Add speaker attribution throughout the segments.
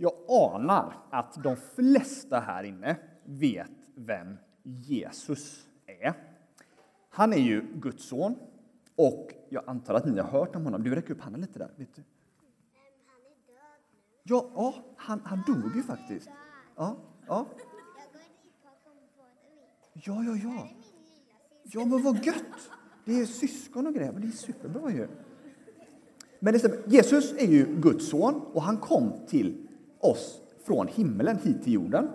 Speaker 1: Jag anar att de flesta här inne vet vem Jesus är. Han är ju Guds son och jag antar att ni har hört om honom. Du räcker upp handen lite där. Vet du? Ja, ja han, han dog ju faktiskt. Ja, ja. Ja, ja, ja. Ja, men vad gött! Det är syskon och grejer, men det är superbra ju. Men det stämmer. Jesus är ju Guds son och han kom till oss från himlen hit till jorden.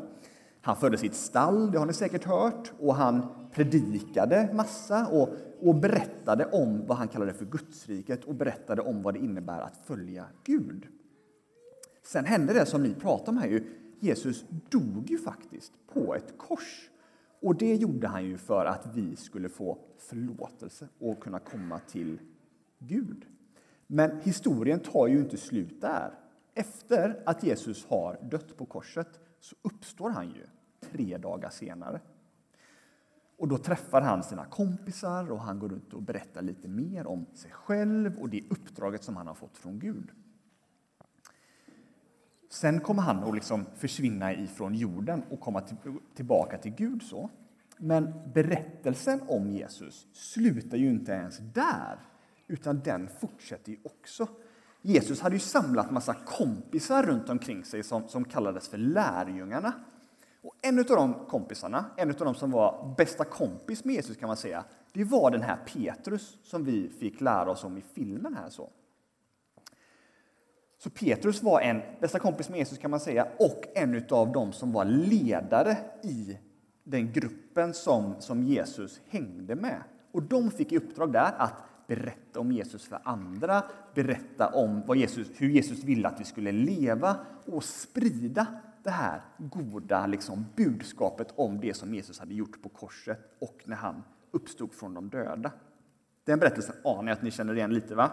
Speaker 1: Han föddes i ett stall, det har ni säkert hört, och han predikade massa och, och berättade om vad han kallade för Gudsriket och berättade om vad det innebär att följa Gud. Sen hände det som ni pratar om här. Ju. Jesus dog ju faktiskt på ett kors. Och det gjorde han ju för att vi skulle få förlåtelse och kunna komma till Gud. Men historien tar ju inte slut där. Efter att Jesus har dött på korset så uppstår han ju tre dagar senare. Och då träffar han sina kompisar och han går runt och berättar lite mer om sig själv och det uppdraget som han har fått från Gud. Sen kommer han att liksom försvinna ifrån jorden och komma tillbaka till Gud. så. Men berättelsen om Jesus slutar ju inte ens där, utan den fortsätter ju också. Jesus hade ju samlat massa kompisar runt omkring sig som, som kallades för lärjungarna. Och en av de kompisarna, en av de som var bästa kompis med Jesus kan man säga, det var den här Petrus som vi fick lära oss om i filmen här. Så. Så Petrus var en bästa kompis med Jesus kan man säga och en av de som var ledare i den gruppen som, som Jesus hängde med. Och de fick i uppdrag där att berätta om Jesus för andra, berätta om vad Jesus, hur Jesus ville att vi skulle leva och sprida det här goda liksom, budskapet om det som Jesus hade gjort på korset och när han uppstod från de döda. Den berättelsen anar jag att ni känner igen lite, va?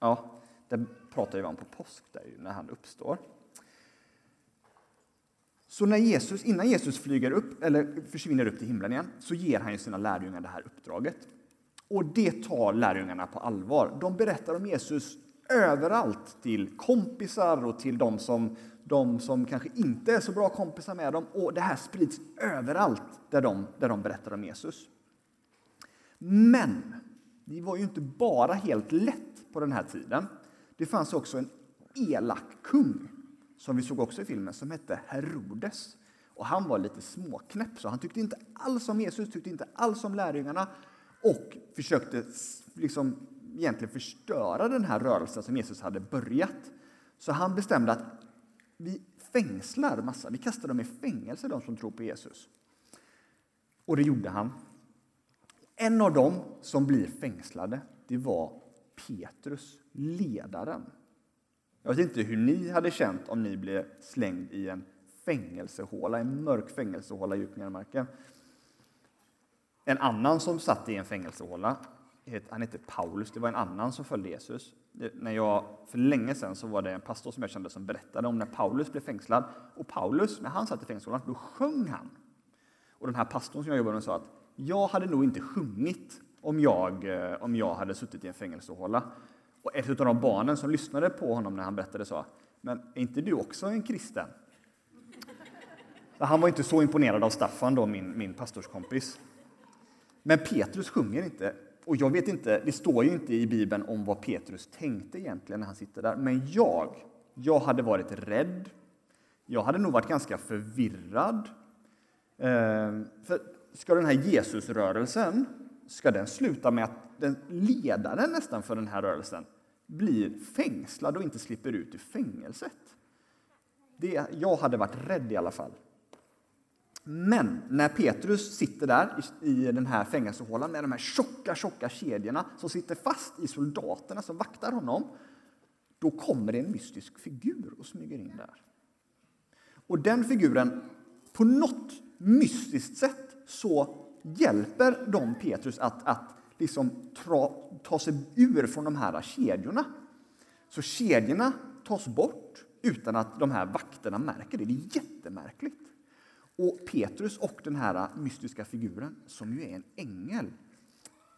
Speaker 1: Ja, den pratar vi om på påsk, där, när han uppstår. Så när Jesus, innan Jesus flyger upp, eller försvinner upp till himlen igen så ger han ju sina lärjungar det här uppdraget. Och det tar lärjungarna på allvar. De berättar om Jesus överallt till kompisar och till de som, de som kanske inte är så bra kompisar med dem. Och det här sprids överallt där de, där de berättar om Jesus. Men det var ju inte bara helt lätt på den här tiden. Det fanns också en elak kung som vi såg också i filmen, som hette Herodes. Och han var lite småknäpp, så han tyckte inte alls om Jesus, tyckte inte alls om lärjungarna och försökte liksom egentligen förstöra den här rörelsen som Jesus hade börjat. Så han bestämde att vi fängslar massa, vi kastar dem i fängelse, de som tror på Jesus. Och det gjorde han. En av dem som blir fängslade, det var Petrus, ledaren. Jag vet inte hur ni hade känt om ni blev slängd i en fängelsehåla, en mörk fängelsehåla djupt ner i marken. En annan som satt i en fängelsehåla, eh, han hette Paulus, det var en annan som följde Jesus. När jag, för länge sedan så var det en pastor som jag kände som berättade om när Paulus blev fängslad. Och Paulus, när han satt i fängelsehålan, då sjöng han. Och den här pastorn som jag jobbade med sa att jag hade nog inte sjungit om jag, eh, om jag hade suttit i en fängelsehåla. Och ett av de barnen som lyssnade på honom när han berättade sa, men är inte du också en kristen? Så han var inte så imponerad av Staffan, då, min, min pastorskompis. Men Petrus sjunger inte. Och jag vet inte, det står ju inte i Bibeln om vad Petrus tänkte egentligen när han sitter där. Men jag, jag hade varit rädd. Jag hade nog varit ganska förvirrad. Ehm, för ska den här Jesusrörelsen, ska den sluta med att den ledaren nästan för den här rörelsen blir fängslad och inte slipper ut ur fängelset? Det, jag hade varit rädd i alla fall. Men när Petrus sitter där i den här fängelsehålan med de här tjocka, tjocka kedjorna som sitter fast i soldaterna som vaktar honom, då kommer det en mystisk figur och smyger in där. Och den figuren, på något mystiskt sätt, så hjälper de Petrus att, att liksom tra, ta sig ur från de här kedjorna. Så kedjorna tas bort utan att de här vakterna märker det. Det är jättemärkligt. Och Petrus och den här mystiska figuren, som ju är en ängel,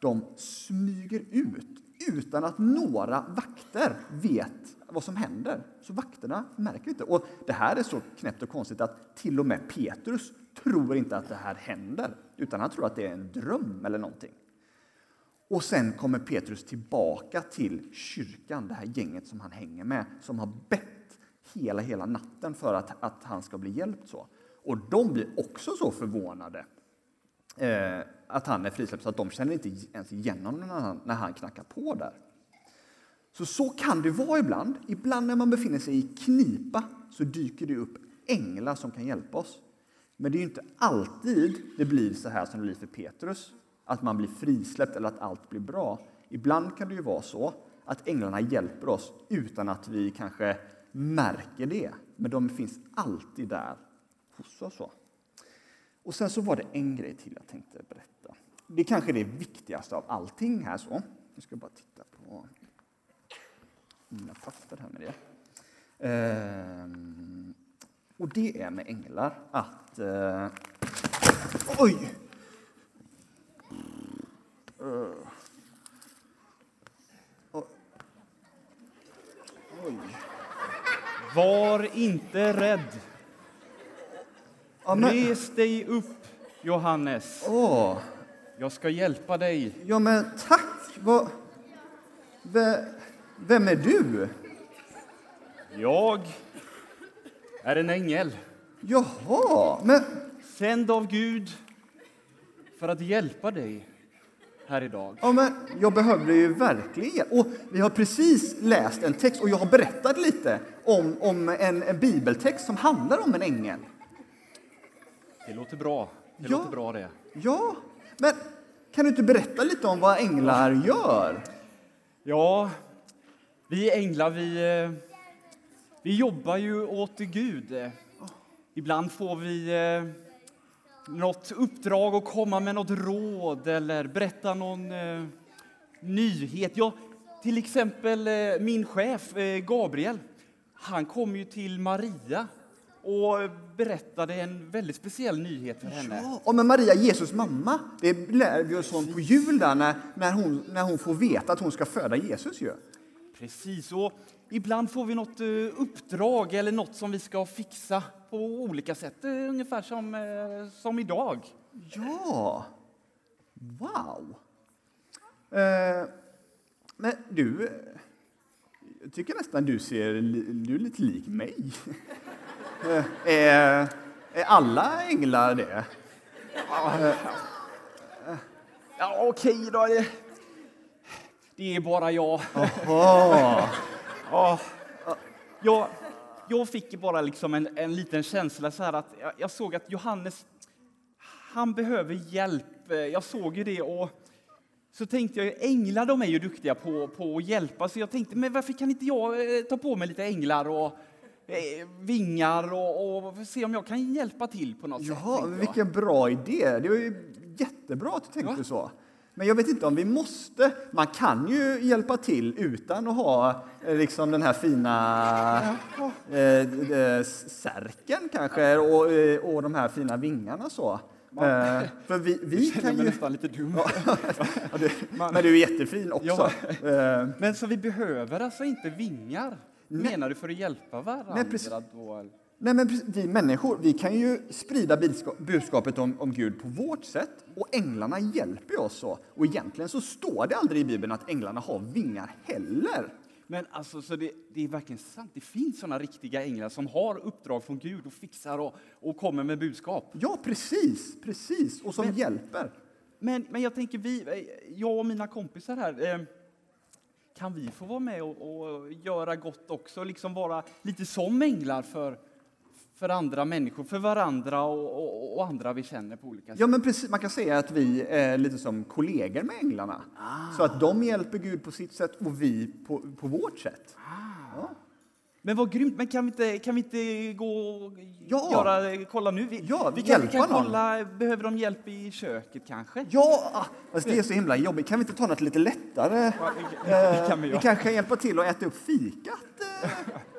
Speaker 1: de smyger ut utan att några vakter vet vad som händer. Så vakterna märker inte. Och det här är så knäppt och konstigt att till och med Petrus tror inte att det här händer, utan han tror att det är en dröm eller någonting. Och sen kommer Petrus tillbaka till kyrkan, det här gänget som han hänger med, som har bett hela, hela natten för att, att han ska bli hjälpt. så. Och de blir också så förvånade eh, att han är frisläppt så att de känner inte ens igen honom när han, när han knackar på där. Så så kan det vara ibland. Ibland när man befinner sig i knipa så dyker det upp änglar som kan hjälpa oss. Men det är inte alltid det blir så här som det blir för Petrus, att man blir frisläppt eller att allt blir bra. Ibland kan det ju vara så att änglarna hjälper oss utan att vi kanske märker det. Men de finns alltid där kossa och så. Och sen så var det en grej till jag tänkte berätta. Det kanske är det viktigaste av allting här. så. Jag ska bara titta på mina papper här med det. Ehm, och det är med änglar att... Eh, oj! Uh, oj.
Speaker 2: Var inte rädd.
Speaker 1: Ja, men,
Speaker 2: Res dig upp, Johannes.
Speaker 1: åh,
Speaker 2: Jag ska hjälpa dig.
Speaker 1: ja, men tack! Vad, ve, vem är du?
Speaker 2: Jag är en ängel,
Speaker 1: Jaha, men
Speaker 2: sänd av Gud för att hjälpa dig här idag.
Speaker 1: Ja, men jag behövde ju verkligen. Och vi har precis läst en text och jag har berättat lite om, om en, en bibeltext som handlar om en ängel.
Speaker 2: Det låter bra. Det
Speaker 1: Ja.
Speaker 2: låter bra det.
Speaker 1: Ja, men kan du inte berätta lite om vad änglar gör?
Speaker 2: Ja, vi änglar, vi, eh, vi jobbar ju åt Gud. Ibland får vi eh, något uppdrag att komma med något råd eller berätta någon eh, nyhet. Ja, till exempel eh, min chef eh, Gabriel, han kom ju till Maria och berättade en väldigt speciell nyhet för henne.
Speaker 1: Ja, och med Maria, Jesus mamma, det lär vi oss om på jul där när, när, hon, när hon får veta att hon ska föda Jesus ju.
Speaker 2: Precis, och ibland får vi något eh, uppdrag eller något som vi ska fixa på olika sätt, eh, ungefär som, eh, som idag.
Speaker 1: Ja, wow. Eh, men du, jag tycker nästan du ser du är lite lik mig. Eh, är, är alla änglar det?
Speaker 2: Ja, okej då. Det, är bara jag. Ja, jag, jag fick bara liksom en, en liten känsla så här att jag, jag såg att Johannes, han behöver hjälp. Eh, Jag såg ju det och så tänkte jag, änglar de är ju duktiga på, på att hjälpa, så jag tänkte, men varför kan inte jag eh, ta på mig lite änglar och eh, vingar och, och se om jag kan hjälpa till på något sätt?
Speaker 1: Jaha,
Speaker 2: jag.
Speaker 1: vilken bra idé. Det var ju jättebra att du tänkte
Speaker 2: Ja.
Speaker 1: så. Men jag vet inte om vi måste. Man kan ju hjälpa till utan att ha eh, liksom den här fina eh, eh, särken kanske och, eh, och de här fina vingarna så. Eh, för vi, vi
Speaker 2: Jag
Speaker 1: kan ju...
Speaker 2: nästan lite dum.
Speaker 1: Ja, du, men du är jättefin också. Eh,
Speaker 2: Men så vi behöver alltså inte vingar? Menar du för att hjälpa varandra?
Speaker 1: Nej, precis.
Speaker 2: då?
Speaker 1: Nej, men precis, vi människor vi kan ju sprida budska- budskapet om, om Gud på vårt sätt och änglarna hjälper oss så. Och egentligen så står det aldrig i Bibeln att änglarna har vingar heller.
Speaker 2: Men alltså, så det, det är verkligen sant. Det finns såna riktiga änglar som har uppdrag från Gud och fixar och, och kommer med budskap.
Speaker 1: Ja, precis, precis, och som
Speaker 2: Men-
Speaker 1: hjälper.
Speaker 2: Men, men jag tänker, vi, eh, jag och mina kompisar här, eh, kan vi få vara med och, och göra gott också? Liksom vara lite som änglar för, för andra människor, för varandra och, och, och andra vi känner på olika sätt.
Speaker 1: Ja, men precis, man kan säga att vi är lite som kollegor med änglarna. Så att de hjälper Gud på sitt sätt och vi på, på vårt sätt. Ja.
Speaker 2: Men vad grymt! Men kan vi inte, kan vi inte gå och
Speaker 1: Ja.
Speaker 2: göra, kolla nu? Vi,
Speaker 1: Ja,
Speaker 2: vi kan, vi kan
Speaker 1: någon.
Speaker 2: kolla, behöver de hjälp i köket kanske?
Speaker 1: Ja, fast det är så himla jobbigt. Kan vi inte ta något lite lättare?
Speaker 2: Ja, det- det
Speaker 1: Eh,
Speaker 2: kan vi
Speaker 1: vi
Speaker 2: göra.
Speaker 1: kanske kan hjälpa till att äta upp fikat. eh,